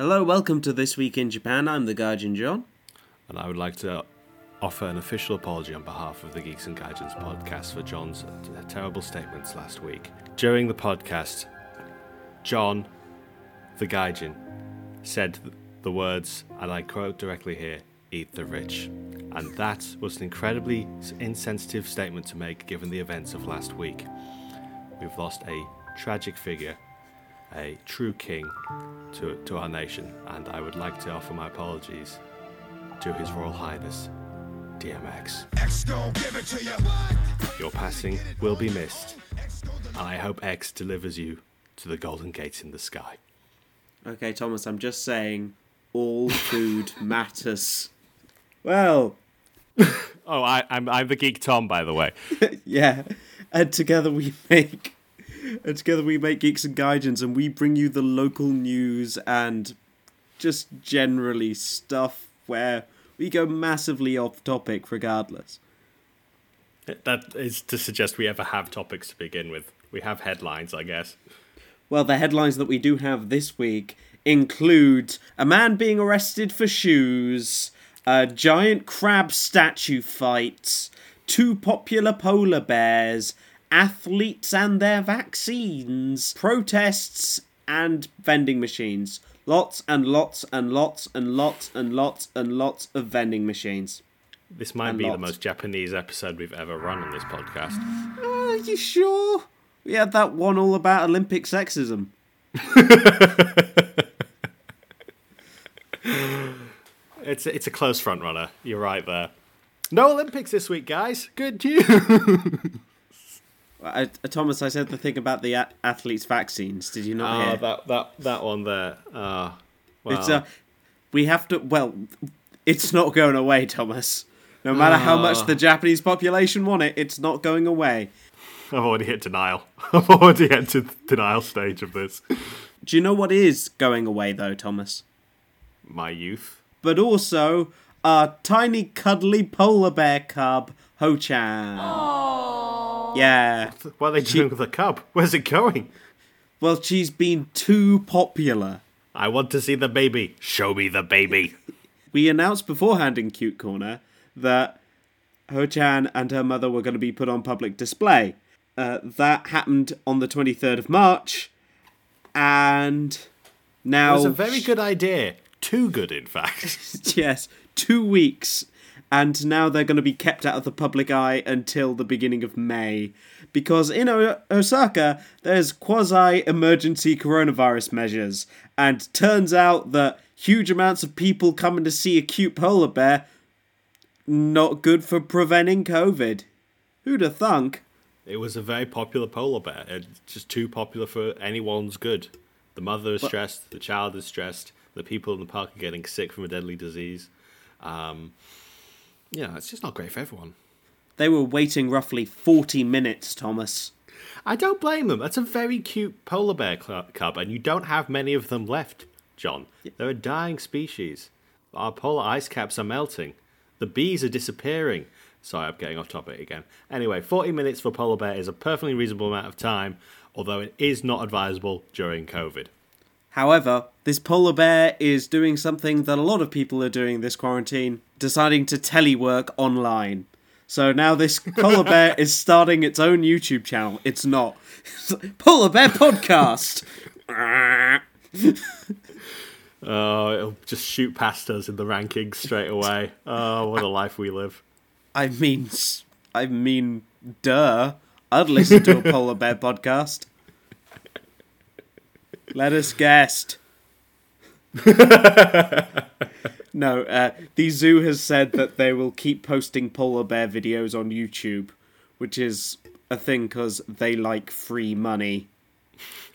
Hello, welcome to This Week in Japan. I'm the Gaijin John. And I would like to offer an official apology on behalf of the Geeks and Gaijins podcast for John's terrible statements last week. During the podcast, John, the Gaijin, said the words, and I quote directly here, eat the rich. And that was an incredibly insensitive statement to make given the events of last week. We've lost a tragic figure a true king to, to our nation, and I would like to offer my apologies to His Royal Highness, DMX. Your passing will be missed, and I hope X delivers you to the golden gates in the sky. Okay, Thomas, I'm just saying all food matters. Well. oh, I, I'm, I'm the geek Tom, by the way. yeah, and together we make and together we make Geeks and Gaijins and we bring you the local news and just generally stuff where we go massively off topic regardless. That is to suggest we ever have topics to begin with. We have headlines, I guess. Well, the headlines that we do have this week include a man being arrested for shoes, a giant crab statue fight, two popular polar bears, athletes and their vaccines, protests and vending machines. Lots and lots and lots and lots and lots and lots of vending machines. This might and be lots. the most Japanese episode we've ever run on this podcast. Are you sure? We had that one all about Olympic sexism. it's it's a close front runner. You're right there. No Olympics this week, guys. Good news. I, Thomas, I said the thing about the a- athletes' vaccines. Did you not oh, hear? that that that one there. Uh, well. It's uh, we have to. Well, it's not going away, Thomas. No matter uh, how much the ah. Japanese population want it, it's not going away. I've already hit denial. I've already entered the denial stage of this. Do you know what is going away though, Thomas? My youth. But also a tiny cuddly polar bear cub, Ho-chan. Yeah. What are they doing with the cub? Where's it going? Well, she's been too popular. I want to see the baby. Show me the baby. we announced beforehand in Cute Corner that Ho-chan and her mother were going to be put on public display. Uh, that happened on the 23rd of March, and now... It was a very good idea. Too good, in fact. yes, two weeks and now they're going to be kept out of the public eye until the beginning of May. Because in o- Osaka, there's quasi emergency coronavirus measures, and turns out that huge amounts of people coming to see a cute polar bear not good for preventing COVID. Who'd have thunk? It was a very popular polar bear. It's just too popular for anyone's good. The mother is stressed, the child is stressed, the people in the park are getting sick from a deadly disease. Um, yeah, it's just not great for everyone. They were waiting roughly 40 minutes, Thomas. I don't blame them. That's a very cute polar bear cub, and you don't have many of them left, John. They're a dying species. Our polar ice caps are melting. The bees are disappearing. Sorry, I'm getting off topic again. Anyway, 40 minutes for polar bear is a perfectly reasonable amount of time, although it is not advisable during COVID. However, this polar bear is doing something that a lot of people are doing this quarantine, deciding to telework online. So now this polar bear is starting its own YouTube channel. It's not. polar Bear Podcast. oh, it'll just shoot past us in the rankings straight away. Oh, what a life we live. I mean, I mean, duh. I'd listen to a polar bear podcast. Let us guest. no, uh, the zoo has said that they will keep posting polar bear videos on YouTube, which is a thing because they like free money.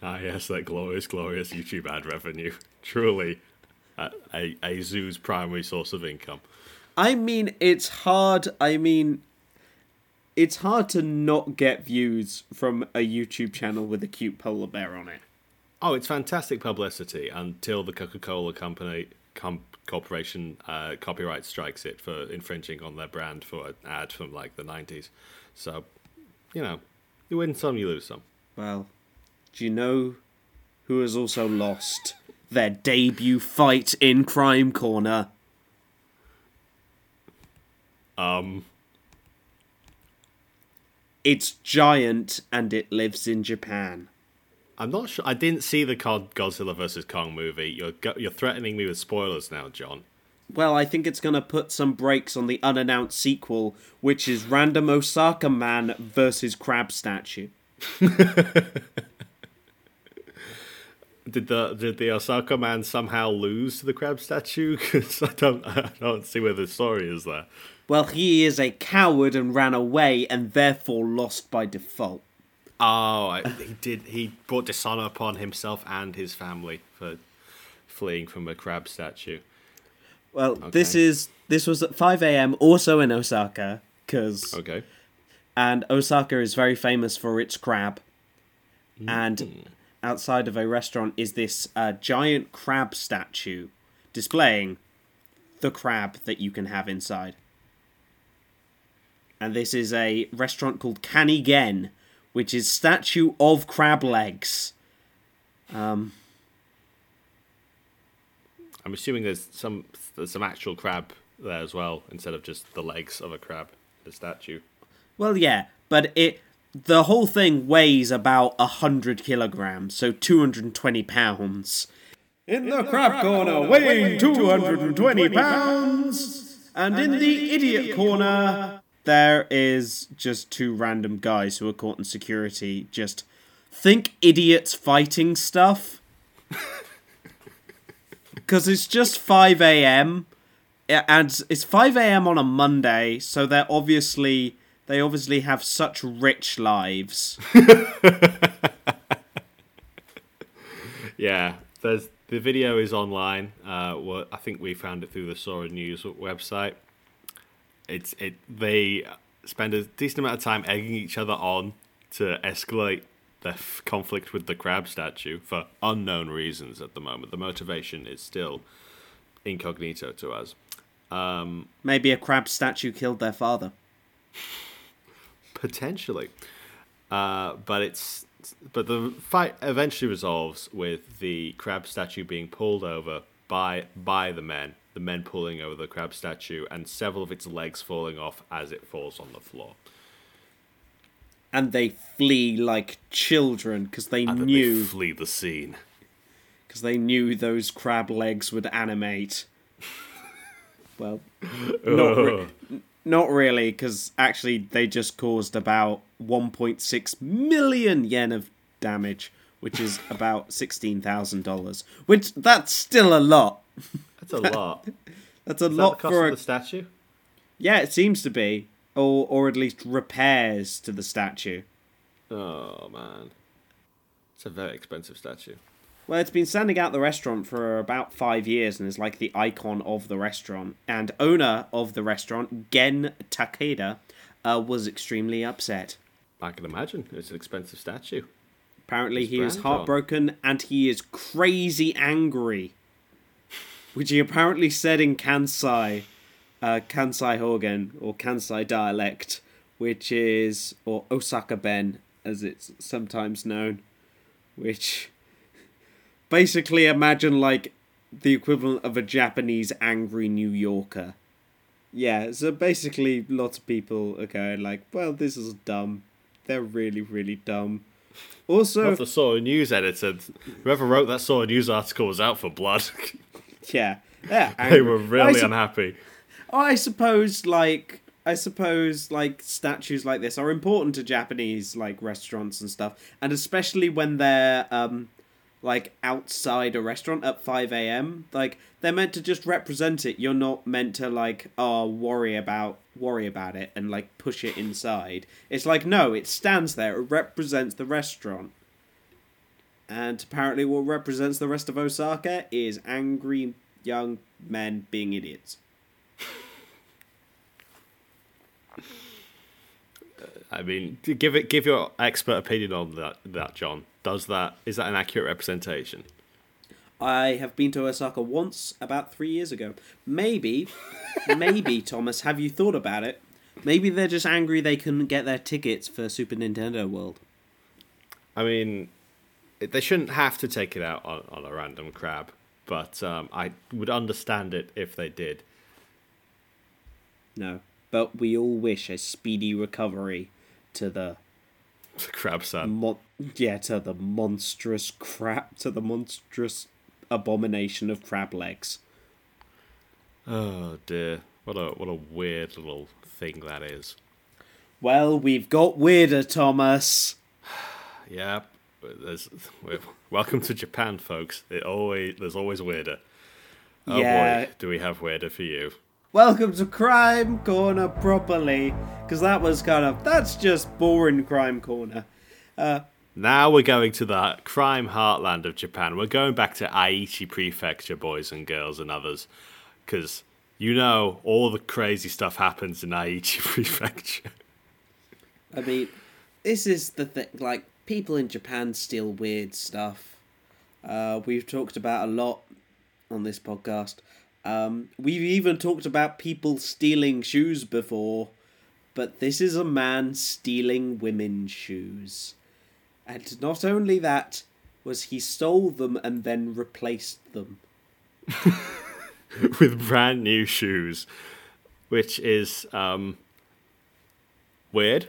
Ah, yes, that glorious, glorious YouTube ad revenue. Truly a, a, a zoo's primary source of income. I mean, it's hard. I mean, it's hard to not get views from a YouTube channel with a cute polar bear on it. Oh, it's fantastic publicity until the Coca Cola company com- corporation uh, copyright strikes it for infringing on their brand for an ad from like the nineties. So, you know, you win some, you lose some. Well, do you know who has also lost their debut fight in Crime Corner. Um, It's giant and it lives in Japan. I'm not sure. I didn't see the Godzilla vs Kong movie. You're you're threatening me with spoilers now, John. Well, I think it's going to put some brakes on the unannounced sequel, which is Random Osaka Man versus Crab Statue. Did the did the Osaka man somehow lose to the crab statue? Because I don't I don't see where the story is there. Well, he is a coward and ran away and therefore lost by default. Oh, he did. He brought dishonor upon himself and his family for fleeing from a crab statue. Well, this is this was at 5 a.m. also in Osaka cuz Okay. and Osaka is very famous for its crab. And outside of a restaurant is this uh, giant crab statue displaying the crab that you can have inside. And this is a restaurant called Kanigen, which is statue of crab legs. Um, I'm assuming there's some there's some actual crab there as well, instead of just the legs of a crab, the statue. Well, yeah, but it the whole thing weighs about a hundred kilograms, so two hundred and twenty pounds. In the crab corner, weighing two hundred and twenty pounds, and in the idiot corner, there is just two random guys who are caught in security. Just think idiots fighting stuff, because it's just five a.m. Yeah, and it's 5 a.m. on a Monday, so they're obviously they obviously have such rich lives. Yeah, there's the video is online. Uh, well, I think we found it through the Sora News website. It's it. They spend a decent amount of time egging each other on to escalate the f- conflict with the crab statue for unknown reasons at the moment. The motivation is still incognito to us. Maybe a crab statue killed their father. potentially. Uh, but it's but the fight eventually resolves with the crab statue being pulled over by by the men, the men pulling over the crab statue, and several of its legs falling off as it falls on the floor. And they flee like children because they And knew they flee the scene. because they knew those crab legs would animate. Well, not re- not really, because actually they just caused about 1.6 million yen of damage, which is about sixteen thousand dollars. Which that's still a lot. That's a lot. That's a that lot cost for of a the statue? yeah. It seems to be, or or at least repairs to the statue. Oh man, it's a very expensive statue. Well, it's been standing out the restaurant for about five years and is like the icon of the restaurant. And owner of the restaurant, Gen Takeda, uh, was extremely upset. I can imagine it's an expensive statue. Apparently, he is on. heartbroken and he is crazy angry. Which he apparently said in Kansai, uh, Kansai Hogen, or Kansai dialect, which is, or Osaka Ben, as it's sometimes known. Which basically imagine like the equivalent of a Japanese angry New Yorker. Yeah, so basically, lots of people are going like, well, this is dumb. They're really, really dumb. Also, Not the Sora News editor. Whoever wrote that Sora News article was out for blood. Yeah, yeah. they were I, really unhappy. I suppose, like, I suppose, like, statues like this are important to Japanese like restaurants and stuff, and especially when they're um, like outside a restaurant at five a.m. Like, they're meant to just represent it. You're not meant to like, oh, worry about worry about it and like push it inside. It's like no, it stands there. It represents the restaurant. And apparently, what represents the rest of Osaka is angry young men being idiots. I mean, give it, give your expert opinion on that, that John. Does that is that an accurate representation? I have been to Osaka once about three years ago. Maybe, maybe, Thomas, have you thought about it? Maybe they're just angry they couldn't get their tickets for Super Nintendo World. I mean, they shouldn't have to take it out on, on a random crab. but um, I would understand it if they did. No, but we all wish a speedy recovery to the Crab son. mon- yeah to the monstrous crap, to the monstrous abomination of crab legs. Oh dear, what a what a weird little thing that is. Well, we've got weirder, Thomas. Yeah, there's, welcome to Japan, folks. It always there's always weirder. Oh Yeah. boy, do we have weirder for you? Welcome to Crime Corner properly, because that was kind of that's just boring Crime Corner. Uh, Now we're going to the crime heartland of Japan. We're going back to Aichi Prefecture, boys and girls and others, because you know all the crazy stuff happens in Aichi Prefecture. I mean, this is the thing. Like, people in Japan steal weird stuff. Uh, we've talked about a lot on this podcast. Um, we've even talked about people stealing shoes before, but this is a man stealing women's shoes. And not only that, was he stole them and then replaced them. with brand new shoes, which is um, weird,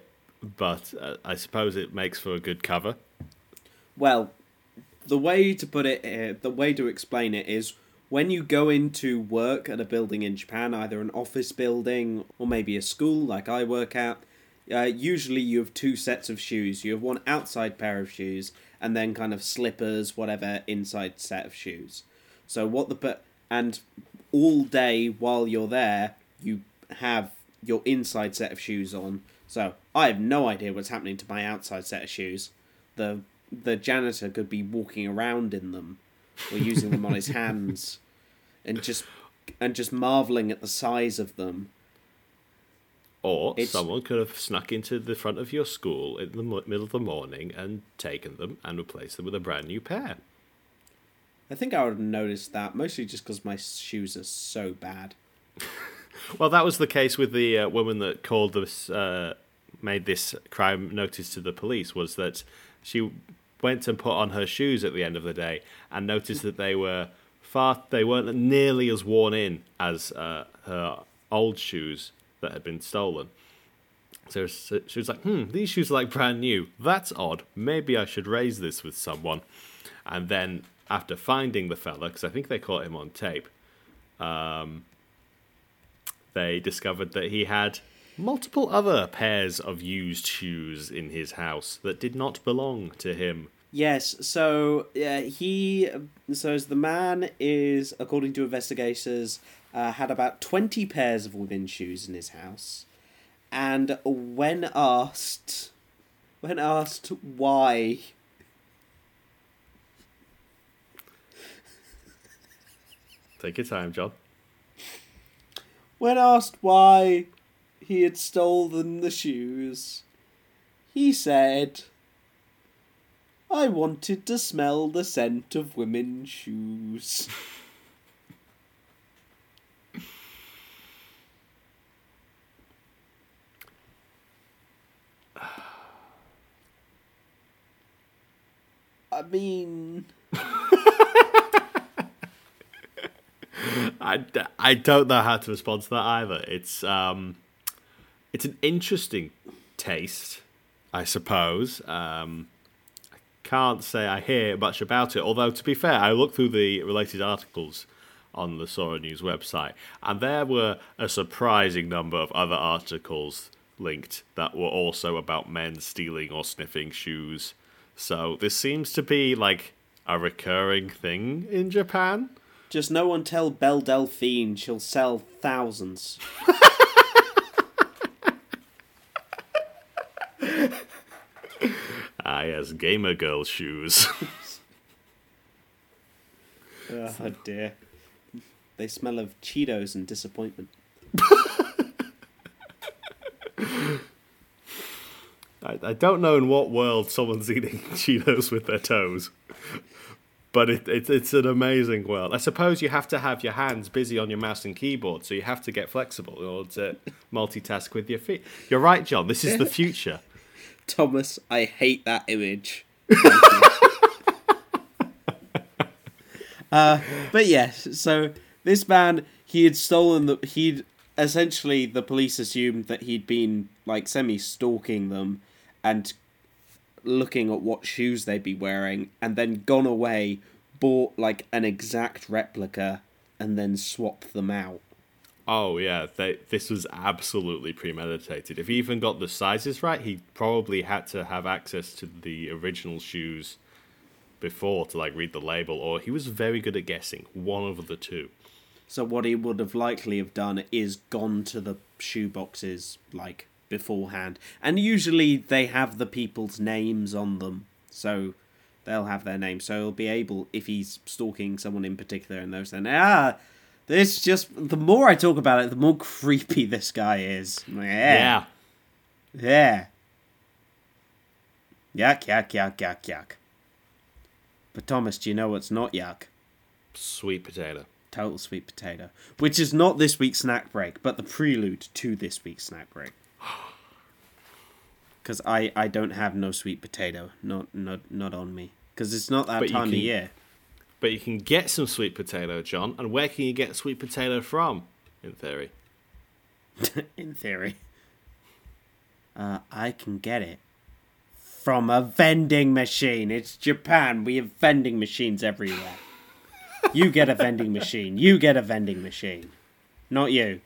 but uh, I suppose it makes for a good cover. Well, the way to put it, uh, the way to explain it is when you go into work at a building in Japan, either an office building or maybe a school like I work at, uh, usually you have two sets of shoes. You have one outside pair of shoes and then kind of slippers, whatever, inside set of shoes. So what the but and all day while you're there, you have your inside set of shoes on. So I have no idea what's happening to my outside set of shoes. The the janitor could be walking around in them or using them on his hands and just and just marveling at the size of them. Or It's- someone could have snuck into the front of your school in the middle of the morning and taken them and replaced them with a brand new pair. I think I would have noticed that mostly just because my shoes are so bad. Well, that was the case with the uh, woman that called this, uh, made this crime notice to the police. Was that she went and put on her shoes at the end of the day and noticed that they were far, they weren't nearly as worn in as uh, her old shoes that had been stolen. So she was like, "Hmm, these shoes are like brand new. That's odd. Maybe I should raise this with someone." And then after finding the fella, because I think they caught him on tape, they discovered that he had multiple other pairs of used shoes in his house that did not belong to him. Yes, so yeah, he so as the man is according to investigators uh, had about 20 pairs of women's shoes in his house. And when asked when asked why Take your time, John. when asked why he had stolen the shoes, he said I wanted to smell the scent of women's shoes. I mean, I, I don't know how to respond to that either. It's um, it's an interesting taste, I suppose. Um, can't say I hear much about it. Although to be fair, I looked through the related articles on the Sora News website, and there were a surprising number of other articles linked that were also about men stealing or sniffing shoes. So this seems to be like a recurring thing in Japan. just no one tell Belle Delphine she'll sell thousands. Yes, gamer girl shoes. Oh dear. They smell of Cheetos and disappointment. I, I don't know in what world someone's eating Cheetos with their toes, but it, it, it's an amazing world. I suppose you have to have your hands busy on your mouse and keyboard, so you have to get flexible in order to multitask with your feet. You're right, John. This is the future. Thomas, I hate that image. Uh, but yes, so this man he had stolen the he'd essentially the police assumed that he'd been like semi stalking them and looking at what shoes they'd be wearing and then gone away bought like an exact replica and then swapped them out Oh yeah, they, this was absolutely premeditated. If he even got the sizes right, he probably had to have access to the original shoes before to like read the label, or he was very good at guessing. One of the two. so what he would have likely have done is gone to the shoe boxes like beforehand and usually they have the people's names on them so they'll have their name. so he'll be able if he's stalking someone in particular and they're saying ah this just the more i talk about it the more creepy this guy is. Yeah. Yeah. yeah. Yuck yuck yuck yuck yuck. But thomas do you know what's not yuck? Sweet potato. total sweet potato. Which is not this week's snack break but the prelude to this week's snack break. Because I, I don't have no sweet potato. Not not not on me. Because it's not that But time of year But you can get some sweet potato, John. And where can you get sweet potato from? In theory. in theory uh, I can get it from a vending machine it's Japan we have vending machines everywhere you get a vending machine you get a vending machine not you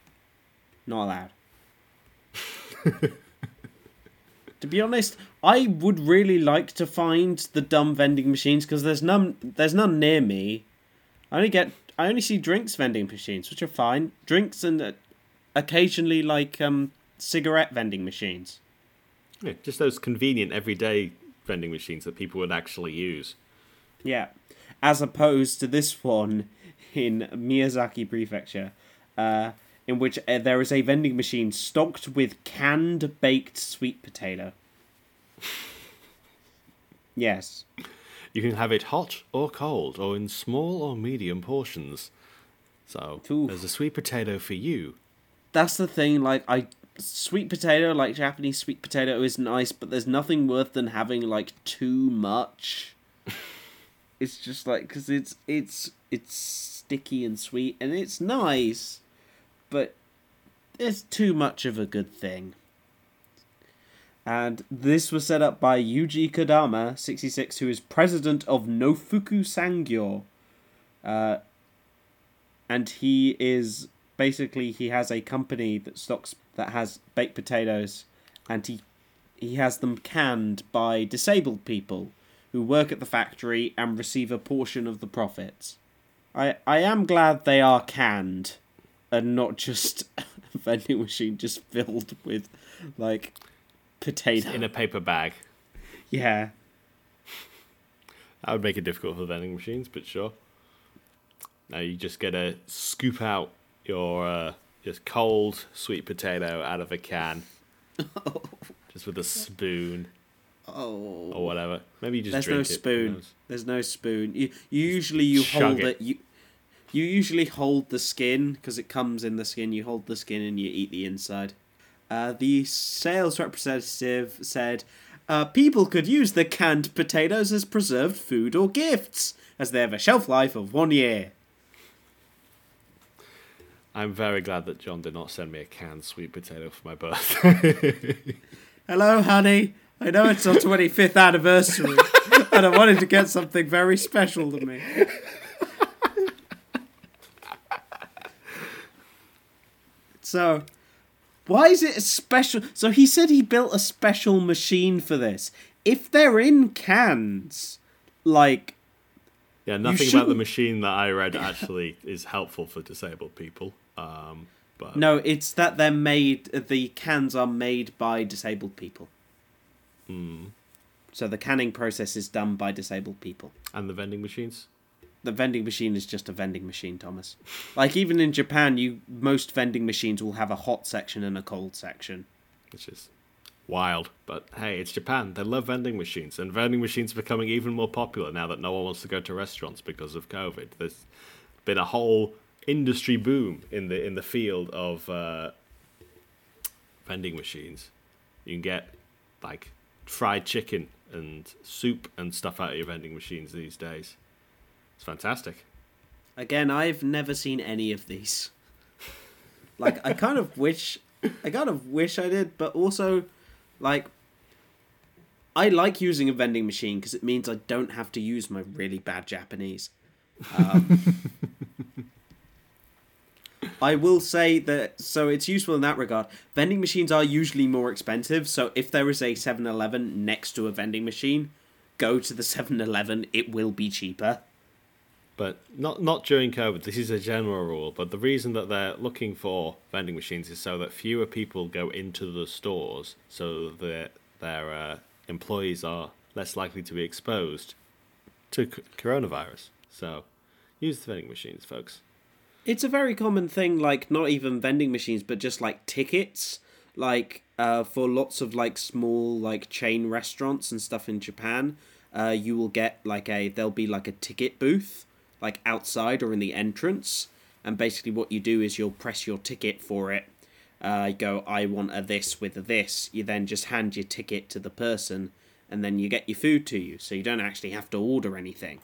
not allowed to be honest, I would really like to find the dumb vending machines because there's none. There's none near me. I only get. I only see drinks vending machines, which are fine. Drinks and uh, occasionally like um cigarette vending machines. Yeah, just those convenient everyday vending machines that people would actually use. Yeah, as opposed to this one in Miyazaki Prefecture, uh, in which uh, there is a vending machine stocked with canned baked sweet potato. yes. You can have it hot or cold, or in small or medium portions. So Oof. there's a sweet potato for you. that's the thing like i sweet potato like japanese sweet potato is nice but there's nothing worse than having like too much it's just like because it's it's it's sticky and sweet and it's nice but it's too much of a good thing and this was set up by Yuji Kodama, 66, who is president of Nofuku Sangyo. Uh, and he is basically he has a company that stocks that has baked potatoes and he he has them canned by disabled people who work at the factory and receive a portion of the profits. I I am glad they are canned and not just a vending machine just filled with like potato. In a paper bag. yeah. That would make it difficult for vending machines, but sure. Now you just get to scoop out your uh, just cold sweet potato out of a can, just with a spoon Oh. or whatever. Maybe you just There's no spoon. There's no spoon. You, you usually you Chug hold it. it. You you usually hold the skin because it comes in the skin. You hold the skin and you eat the inside. Uh, the sales representative said, uh, "People could use the canned potatoes as preserved food or gifts, as they have a shelf life of one year." I'm very glad that John did not send me a canned sweet potato for my birthday. Hello, honey. I know it's our 25th anniversary, and I wanted to get something very special to me. so, why is it a special? So, he said he built a special machine for this. If they're in cans, like, yeah, nothing about the machine that I read actually is helpful for disabled people. Um, but no, it's that they're made, the cans are made by disabled people. So, the canning process is done by disabled people. and the vending machines. The vending machine is just a vending machine, Thomas. Like even in Japan, you most vending machines will have a hot section and a cold section. which is wild. But hey, it's Japan. They love vending machines, and vending machines are becoming even more popular now that no one wants to go to restaurants because of COVID. There's been a whole industry boom in the in the field of uh, vending machines. You can get like fried chicken and soup and stuff out of your vending machines these days. It's fantastic. Again, I've never seen any of these. Like, I kind of wish, I kind of wish I did, but also, like, I like using a vending machine because it means I don't have to use my really bad Japanese. Um, I will say that so it's useful in that regard. Vending machines are usually more expensive, so if there is a 7-Eleven next to a vending machine, go to the 7-Eleven, it will be cheaper. But not not during COVID. This is a general rule. But the reason that they're looking for vending machines is so that fewer people go into the stores, so that their uh, employees are less likely to be exposed to c- coronavirus. So use the vending machines, folks. It's a very common thing, like not even vending machines, but just like tickets, like uh, for lots of like small like chain restaurants and stuff in Japan. Uh, you will get like a there'll be like a ticket booth, like outside or in the entrance, and basically what you do is you'll press your ticket for it. Uh, go, I want a this with a this. You then just hand your ticket to the person, and then you get your food to you, so you don't actually have to order anything.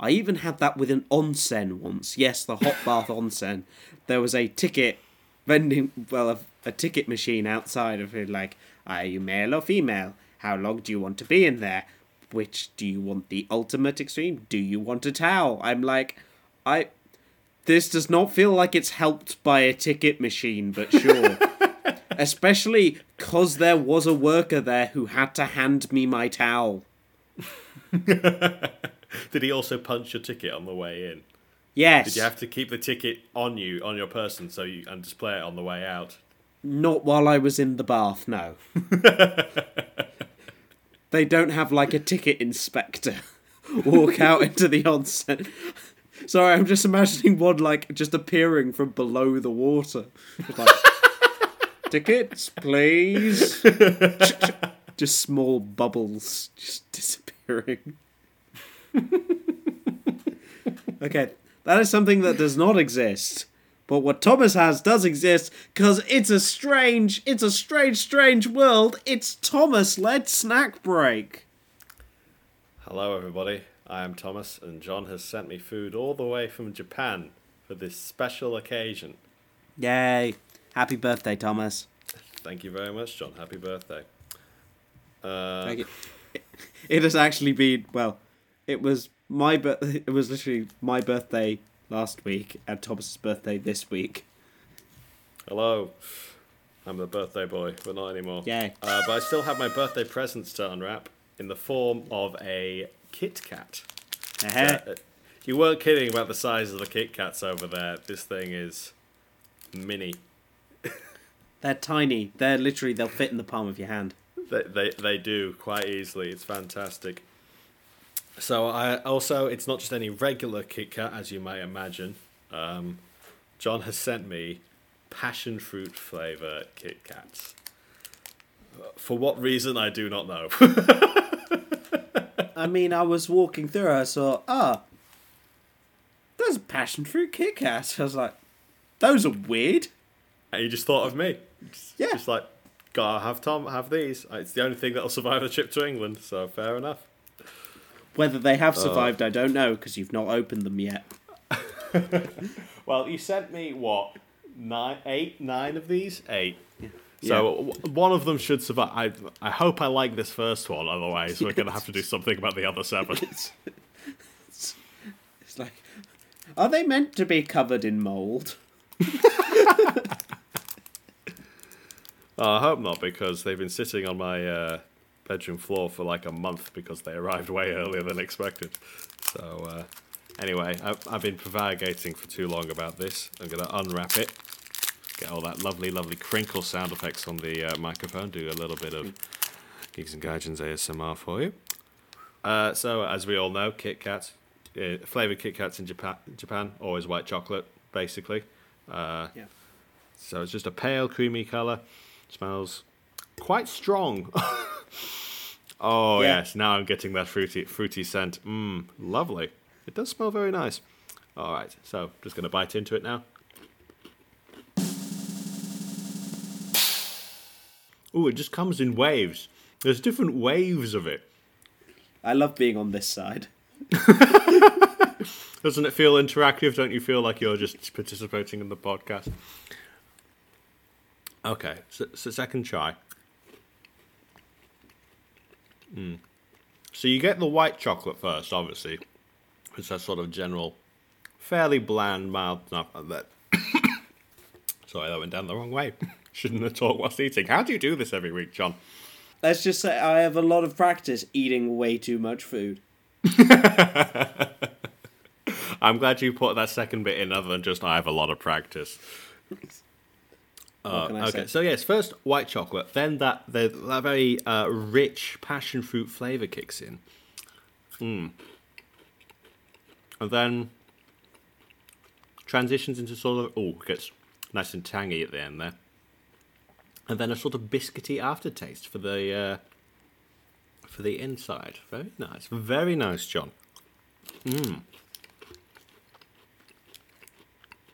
I even had that with an onsen once. Yes, the hot bath onsen. There was a ticket vending, well, a, a ticket machine outside of it, like, are you male or female? How long do you want to be in there? Which do you want the ultimate extreme? Do you want a towel? I'm like, I. This does not feel like it's helped by a ticket machine, but sure. Especially because there was a worker there who had to hand me my towel. Did he also punch your ticket on the way in? Yes. Did you have to keep the ticket on you, on your person, so you and display it on the way out? Not while I was in the bath, no. they don't have like a ticket inspector walk out into the onsen. Sorry, I'm just imagining one like just appearing from below the water. Like, Tickets, please. just small bubbles just disappearing. okay, that is something that does not exist. But what Thomas has does exist because it's a strange, it's a strange, strange world. It's Thomas led snack break. Hello, everybody. I am Thomas, and John has sent me food all the way from Japan for this special occasion. Yay. Happy birthday, Thomas. Thank you very much, John. Happy birthday. Uh, Thank you. It has actually been, well, it was my bir- it was literally my birthday last week and Thomas's birthday this week. hello. I'm the birthday boy, but not anymore. Yeah. Uh, but I still have my birthday presents to unwrap in the form of a Kit Kat. Uh-huh. Uh, you weren't kidding about the size of the Kit Kats over there. This thing is mini. They're tiny. They're literally they'll fit in the palm of your hand. They, they they do quite easily. It's fantastic. So I also it's not just any regular Kit Kat as you might imagine. Um, John has sent me passion fruit flavor Kit Kats. For what reason I do not know. I mean, I was walking through, I saw, ah, there's a passion fruit Kit Kat. I was like, those are weird. and you just thought of me. Just, Yeah. Just like gotta have Tom have these. It's the only thing that'll survive the trip to England. So fair enough. Whether they have survived, I don't know because you've not opened them yet. Well, you sent me what nine, eight, nine of these, eight. So w one of them should survive. I I hope I like this first one. Otherwise, we're gonna have to do something about the other seven. It's like, are they meant to be covered in mold? Uh, I hope not, because they've been sitting on my uh, bedroom floor for like a month because they arrived way earlier than expected. So, uh, anyway, I've, I've been prevaricating for too long about this. I'm going to unwrap it, get all that lovely, lovely crinkle sound effects on the uh, microphone, do a little bit of Geeks and Gaijins ASMR for you. Uh, so, as we all know, Kit Kat, uh, flavored Kit Kats in Japan, Japan, always white chocolate, basically. Uh, Yeah. so it's just a pale, creamy colour. Smells quite strong. oh Yeah. yes, now I'm getting that fruity, fruity scent. Mmm, lovely. It does smell very nice. All right, so just gonna bite into it now. Oh, it just comes in waves. There's different waves of it. I love being on this side. Doesn't it feel interactive? Don't you feel like you're just participating in the podcast? Okay, so, so second try. Mm. So you get the white chocolate first, obviously. It's a sort of general, fairly bland, mild enough. That sorry, that went down the wrong way. Shouldn't have talked whilst eating. How do you do this every week, John? Let's just say I have a lot of practice eating way too much food. I'm glad you put that second bit in, other than just I have a lot of practice. Uh, okay, say? so yes, first white chocolate, then that the, that very uh, rich passion fruit flavor kicks in, mm. and then transitions into sort of oh, gets nice and tangy at the end there, and then a sort of biscuity aftertaste for the uh, for the inside. Very nice, very nice, John. Mm.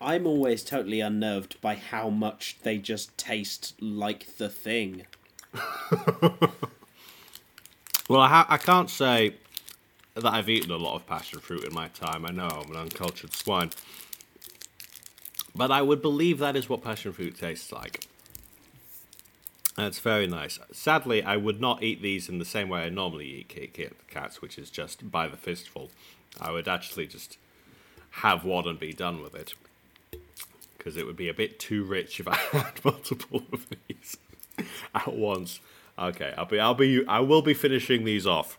I'm always totally unnerved by how much they just taste like the thing. well, I, ha- I can't say that I've eaten a lot of passion fruit in my time. I know I'm an uncultured swine. But I would believe that is what passion fruit tastes like. And it's very nice. Sadly, I would not eat these in the same way I normally eat Kit Kats, which is just by the fistful. I would actually just have one and be done with it because it would be a bit too rich if I had multiple of these at once. Okay, I'll be, I'll be, I will be finishing these off,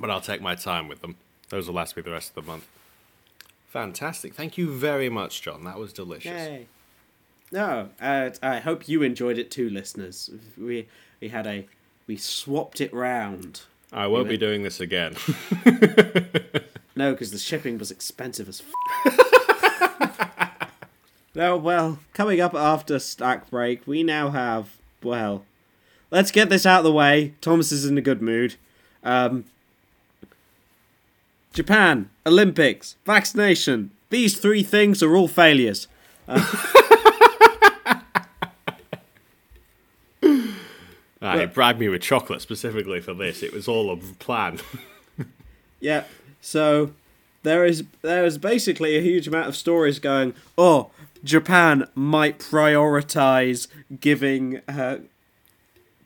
but I'll take my time with them. Those will last me the rest of the month. Fantastic! Thank you very much, John. That was delicious. Yay. No, uh, I hope you enjoyed it too, listeners. We we had a we swapped it round. I won't we be doing this again. no, because the shipping was expensive as. F- no, well, coming up after stack break, we now have well. Let's get this out of the way. Thomas is in a good mood. Um, Japan, Olympics, vaccination. These three things are all failures. Uh, Ah, he bragged me with chocolate specifically for this. It was all a plan. yeah. So there is there is basically a huge amount of stories going. Oh, Japan might prioritize giving uh,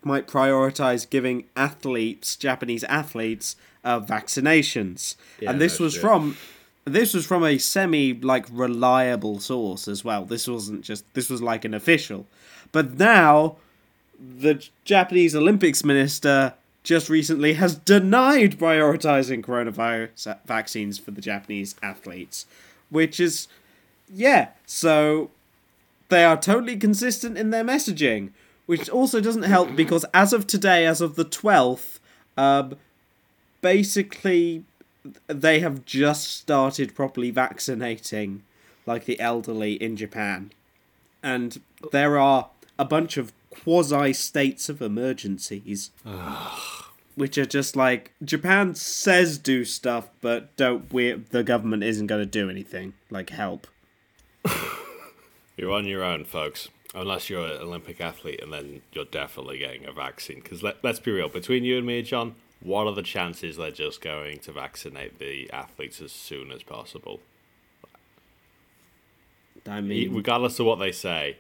might prioritize giving athletes, Japanese athletes, uh, vaccinations, yeah, and this was true. from this was from a semi like reliable source as well. This wasn't just this was like an official, but now the Japanese Olympics minister just recently has denied prioritizing coronavirus vaccines for the Japanese athletes, which is, yeah, so they are totally consistent in their messaging, which also doesn't help because as of today, as of the 12th, um, basically they have just started properly vaccinating like the elderly in Japan. And there are a bunch of quasi states of emergencies. which are just like Japan says do stuff, but don't we? The government isn't going to do anything like help. you're on your own, folks. Unless you're an Olympic athlete, and then you're definitely getting a vaccine. Because let, let's be real, between you and me, John, what are the chances they're just going to vaccinate the athletes as soon as possible? I mean, regardless of what they say,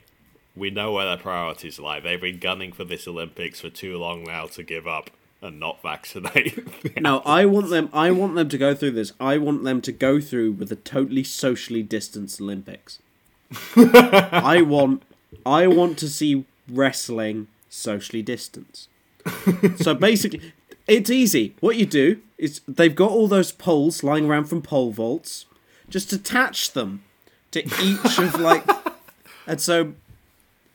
we know where their priorities lie. They've been gunning for this Olympics for too long now to give up and not vaccinate. no, I want them. I want them to go through this. I want them to go through with a totally socially distanced Olympics. I want. I want to see wrestling socially distanced. so basically, it's easy. What you do is they've got all those poles lying around from pole vaults. Just attach them to each of like, and so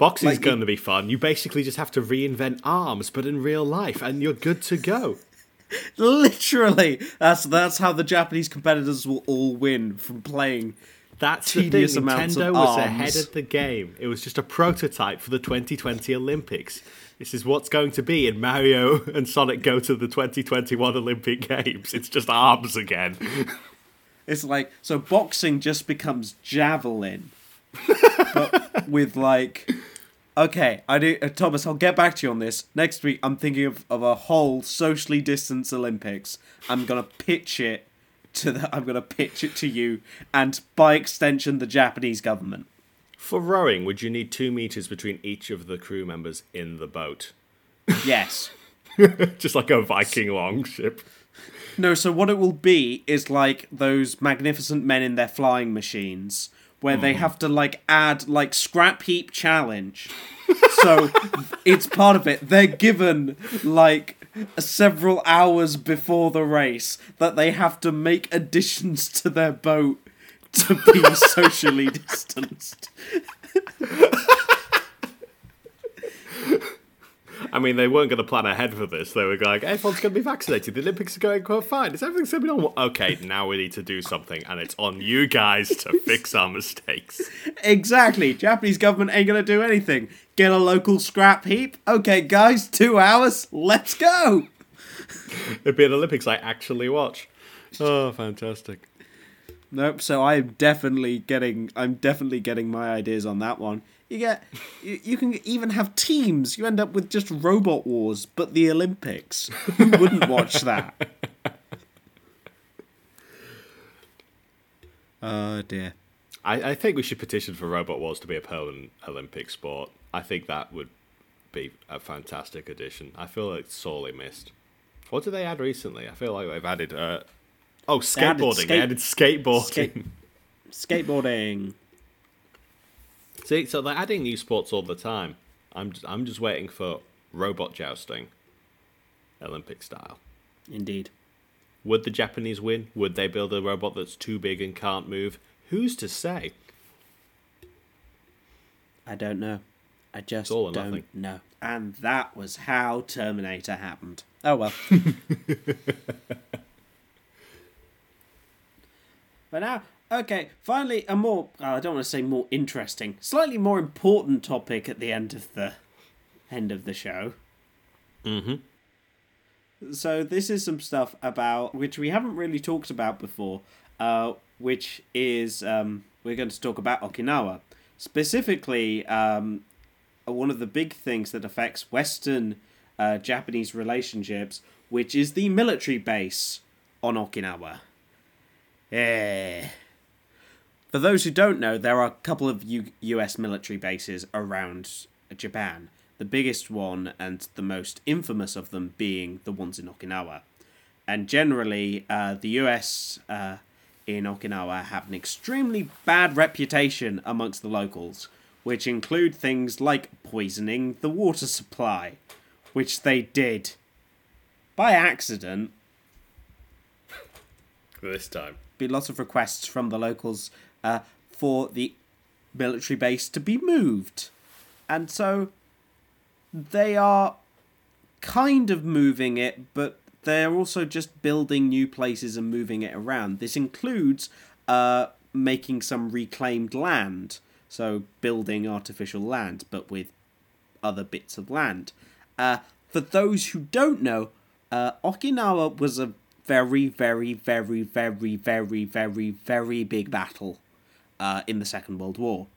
Boxing's like, going to be fun. You basically just have to reinvent arms, but in real life, and you're good to go. Literally, that's that's how the Japanese competitors will all win from playing. That's tedious the thing. Nintendo was arms. ahead of the game. It was just a prototype for the 2020 Olympics. This is what's going to be in Mario and Sonic go to the 2021 Olympic Games. It's just arms again. It's like so boxing just becomes javelin, but with like Okay, I do, uh, Thomas. I'll get back to you on this next week. I'm thinking of, of a whole socially distanced Olympics. I'm gonna pitch it to the I'm gonna pitch it to you and by extension the Japanese government. For rowing, would you need two meters between each of the crew members in the boat? Yes. Just like a Viking longship. No, so what it will be is like those magnificent men in their flying machines where they hmm. have to like add like scrap heap challenge. so it's part of it. They're given like several hours before the race that they have to make additions to their boat to be socially distanced. I mean, they weren't going to plan ahead for this. They were like, everyone's going to be vaccinated. The Olympics are going quite fine. Is everything going to be normal? Okay, now we need to do something, and it's on you guys to fix our mistakes. Exactly. Japanese government ain't gonna do anything. Get a local scrap heap. Okay, guys, two hours. Let's go. It'd be an Olympics I actually watch. Oh, fantastic. Nope. So I'm definitely getting. I'm definitely getting my ideas on that one. You get. You, you can even have teams. You end up with just robot wars, but the Olympics. Who wouldn't watch that? Oh dear. I, I think we should petition for Robot Wars to be a permanent Olympic sport. I think that would be a fantastic addition. I feel like it's sorely missed. What did they add recently? I feel like they've added. Uh, oh, They added skateboarding. They added skateboarding. Skate- skateboarding. See, so they're adding new sports all the time. I'm just, I'm just waiting for robot jousting, Olympic style. Indeed. Would the Japanese win? Would they build a robot that's too big and can't move? Who's to say? I don't know. I just don't nothing. know. And that was how Terminator happened. Oh well. but now, okay, finally, a more, uh, I don't want to say more interesting, slightly more important topic at the end of the end of the show. Mm-hmm. So this is some stuff about which we haven't really talked about before, uh, which is um, we're going to talk about Okinawa specifically. Um, one of the big things that affects Western uh, Japanese relationships, which is the military base on Okinawa. Eh. For those who don't know, there are a couple of U- US military bases around Japan. The biggest one and the most infamous of them being the ones in Okinawa. And generally, uh, the US uh, in Okinawa have an extremely bad reputation amongst the locals, which include things like poisoning the water supply, which they did by accident This time. be lots of requests from the locals uh, for the military base to be moved. And so they are kind of moving it, but they're also just building new places and moving it around. This includes uh, making some reclaimed land, so building artificial land, but with other bits of land. Uh, for those who don't know, uh, Okinawa was a very, very, very, very, very, very, very big battle uh, in the Second World War,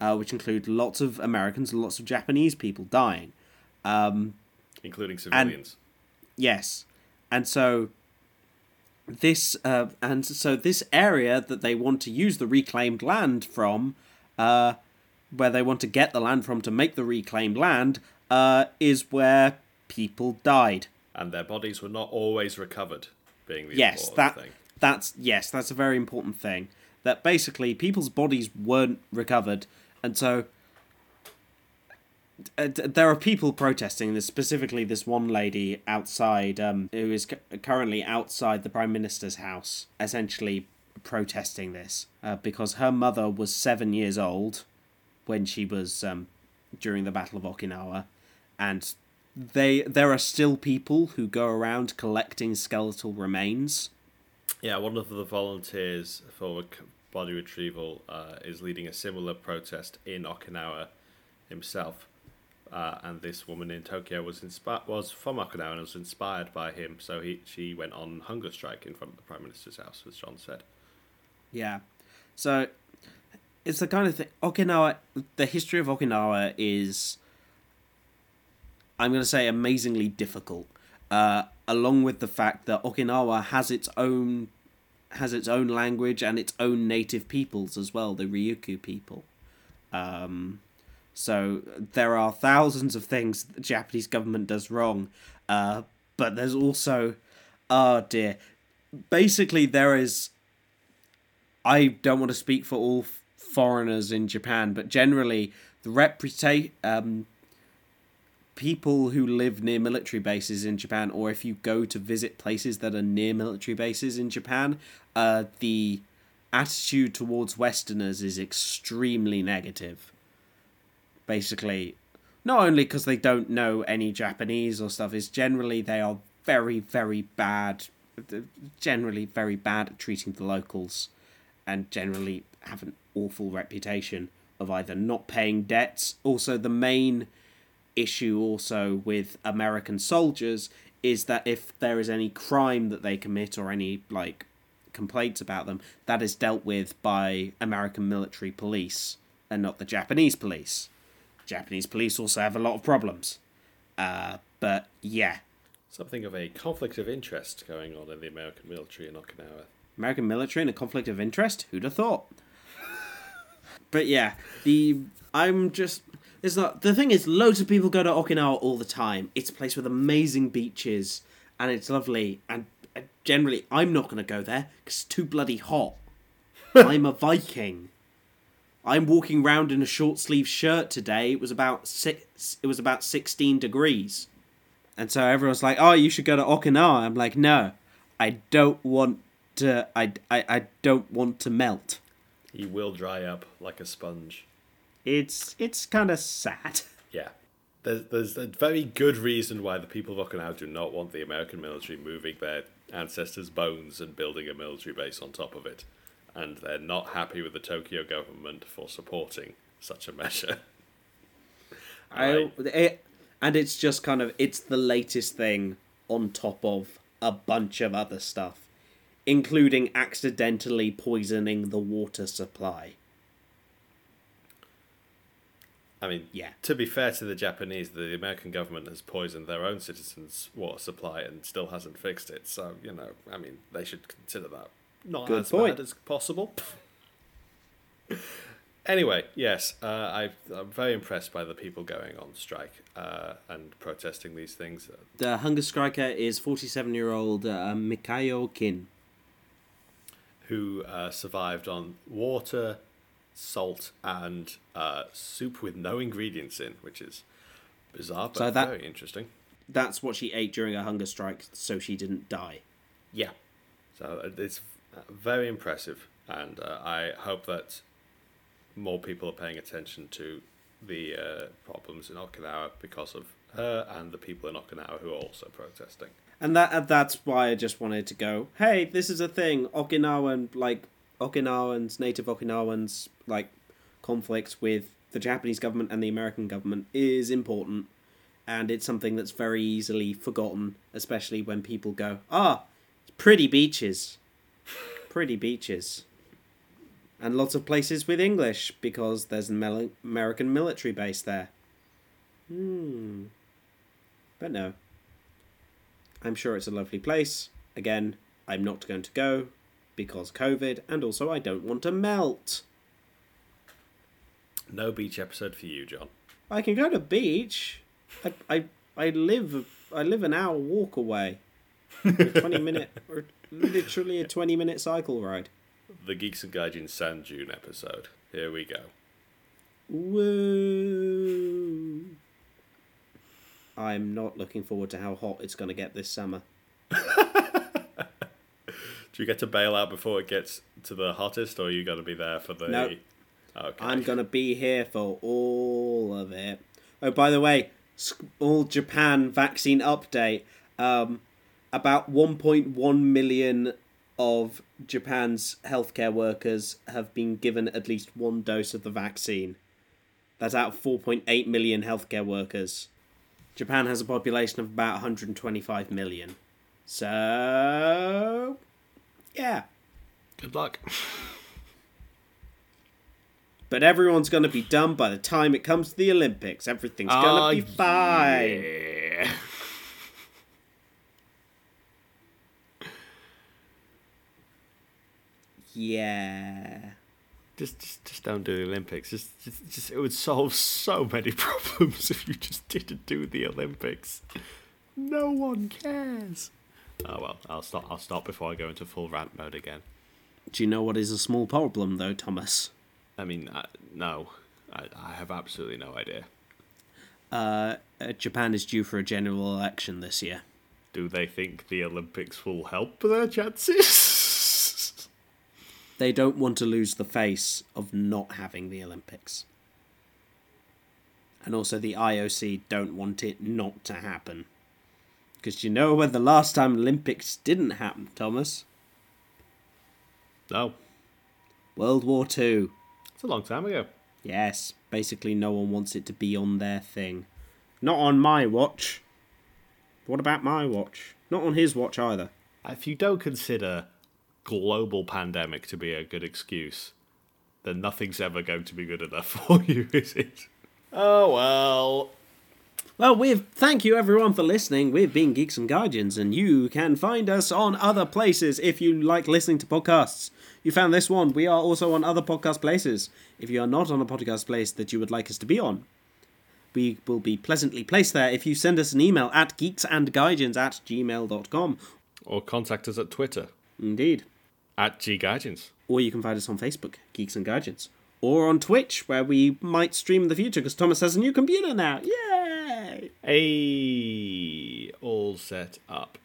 uh, which included lots of Americans and lots of Japanese people dying. Um, Including civilians. Yes, and so this uh, and so this area that they want to use the reclaimed land from, uh, where they want to get the land from to make the reclaimed land, uh, is where people died. And their bodies were not always recovered, being the Yes, that thing. that's yes, that's a very important thing. That basically people's bodies weren't recovered, and so uh, there are people protesting this. Specifically, this one lady outside, um, who is cu- currently outside the prime minister's house, essentially protesting this uh, because her mother was seven years old when she was um, during the Battle of Okinawa, and they there are still people who go around collecting skeletal remains. Yeah, one of the volunteers for body retrieval uh, is leading a similar protest in Okinawa himself. Uh, and this woman in Tokyo was inspi- was from Okinawa and was inspired by him. So he she went on hunger strike in front of the prime minister's house, as John said. Yeah. So it's the kind of thing Okinawa the history of Okinawa is I'm going to say amazingly difficult. Uh, along with the fact that Okinawa has its own has its own language and its own native peoples as well, the Ryukyu people. Um, so there are thousands of things the Japanese government does wrong, uh, but there's also, oh dear, basically there is. I don't want to speak for all foreigners in Japan, but generally the reputation, um, people who live near military bases in Japan, or if you go to visit places that are near military bases in Japan, uh, the attitude towards Westerners is extremely negative. Basically, not only because they don't know any Japanese or stuff, is generally they are very, very bad, generally very bad at treating the locals, and generally have an awful reputation of either not paying debts. Also, the main issue also with American soldiers is that if there is any crime that they commit or any like complaints about them, that is dealt with by American military police and not the Japanese police. Japanese police also have a lot of problems. Uh, but yeah, Something of a conflict of interest going on in the American military in Okinawa. American military and a conflict of interest. Who'd have thought? but yeah, the I'm just it's not the thing is loads of people go to Okinawa all the time. It's a place with amazing beaches and it's lovely and uh, generally I'm not going to go there cuz it's too bloody hot. I'm a Viking. I'm walking around in a short sleeve shirt today. It was about six it was about 16 degrees. And so everyone's like, "Oh, you should go to Okinawa." I'm like, "No. I don't want to I I, I don't want to melt." He will dry up like a sponge. It's it's kind of sad. Yeah. There's, there's a very good reason why the people of Okinawa do not want the American military moving their ancestors' bones and building a military base on top of it. And they're not happy with the Tokyo government for supporting such a measure. I it, eh, and it's just kind of it's the latest thing on top of a bunch of other stuff, including accidentally poisoning the water supply. I mean, Yeah. to be fair to the Japanese, the American government has poisoned their own citizens' water supply and still hasn't fixed it. So, you know, I mean, they should consider that not Good as point. bad as possible. anyway, yes, uh, I, I'm very impressed by the people going on strike uh, and protesting these things. The hunger striker is forty-seven-year-old uh, Mikayo Kin. who uh, survived on water, salt, and uh, soup with no ingredients in, which is bizarre but So that- very interesting. That's what she ate during a hunger strike, so she didn't die. Yeah. So uh, it's uh, very impressive, and uh, I hope that more people are paying attention to the uh, problems in Okinawa because of her and the people in Okinawa who are also protesting. and that and that's why I just wanted to go. Hey, this is a thing. Okinawan like Okinawans, native Okinawans, like conflicts with the Japanese government and the American government is important, and it's something that's very easily forgotten, especially when people go, ah, pretty beaches, pretty beaches, and lots of places with English because there's an American military base there. Hmm. But no. I'm sure it's a lovely place. Again, I'm not going to go because COVID, and also I don't want to melt. No beach episode for you, John. I can go to beach. I I, I live I live an hour walk away. A twenty minute or literally a twenty minute cycle ride. The Geeks and Gaijin Sand Dune episode. Here we go. Woo! I'm not looking forward to how hot it's going to get this summer. Do you get to bail out before it gets to the hottest, or are you going to be there for the? No. Okay. I'm gonna be here for all of it. Oh, by the way, all Japan vaccine update. Um, about 1.1 million of Japan's healthcare workers have been given at least one dose of the vaccine. That's out of 4.8 million healthcare workers. Japan has a population of about 125 million. So, yeah. Good luck. But everyone's going to be done by the time it comes to the Olympics. Everything's going to oh, be fine. Yeah. Yeah. Just, just, just don't do the Olympics. Just, just, just, it would solve so many problems if you just didn't do the Olympics. No one cares. Oh well, I'll stop. I'll stop before I go into full rant mode again. Do you know what is a small problem, though, Thomas? I mean, uh, no, I, I have absolutely no idea. Uh, uh, Japan is due for a general election this year. Do they think the Olympics will help their chances? They don't want to lose the face of not having the Olympics. And also, the IOC don't want it not to happen. Because you know when the last time Olympics didn't happen, Thomas? no, World War Two. it's a long time ago. Yes, basically no one wants it to be on their thing. Not on my watch. What about my watch? Not on his watch either. If you don't consider global pandemic to be a good excuse, then nothing's ever going to be good enough for you, is it? Oh well. Well, we've thank you everyone for listening. We've been Geeks and Gaijins, and you can find us on other places if you like listening to podcasts. You found this one. We are also on other podcast places. If you are not on a podcast place that you would like us to be on, we will be pleasantly placed there if you send us an email at geeksandgaijins at gmail.com. Or contact us at Twitter Indeed. at ggaijins. Or you can find us on Facebook, Geeks and Gaijins. Or on Twitch, where we might stream in the future because Thomas has a new computer now. Yay! Hey, all set up.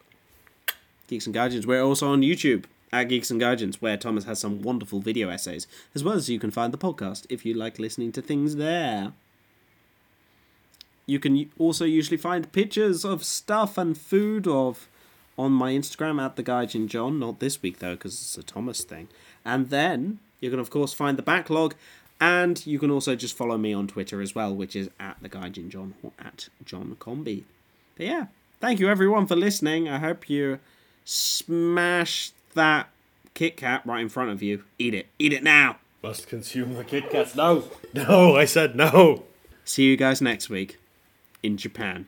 Geeks and Gaijins. We're also on YouTube at Geeks and Gaijins, where Thomas has some wonderful video essays, as well as you can find the podcast if you like listening to things there. You can also usually find pictures of stuff and food of on my Instagram at the Gaijin John. Not this week though, because it's a Thomas thing. And then you can of course find the backlog, and you can also just follow me on Twitter as well, which is at the Gaijin John or at John Combi. But yeah, thank you everyone for listening. I hope you smash that Kit Kat right in front of you. Eat it. Eat it now. Must consume the Kit Kats. No, no, I said no. See you guys next week in Japan.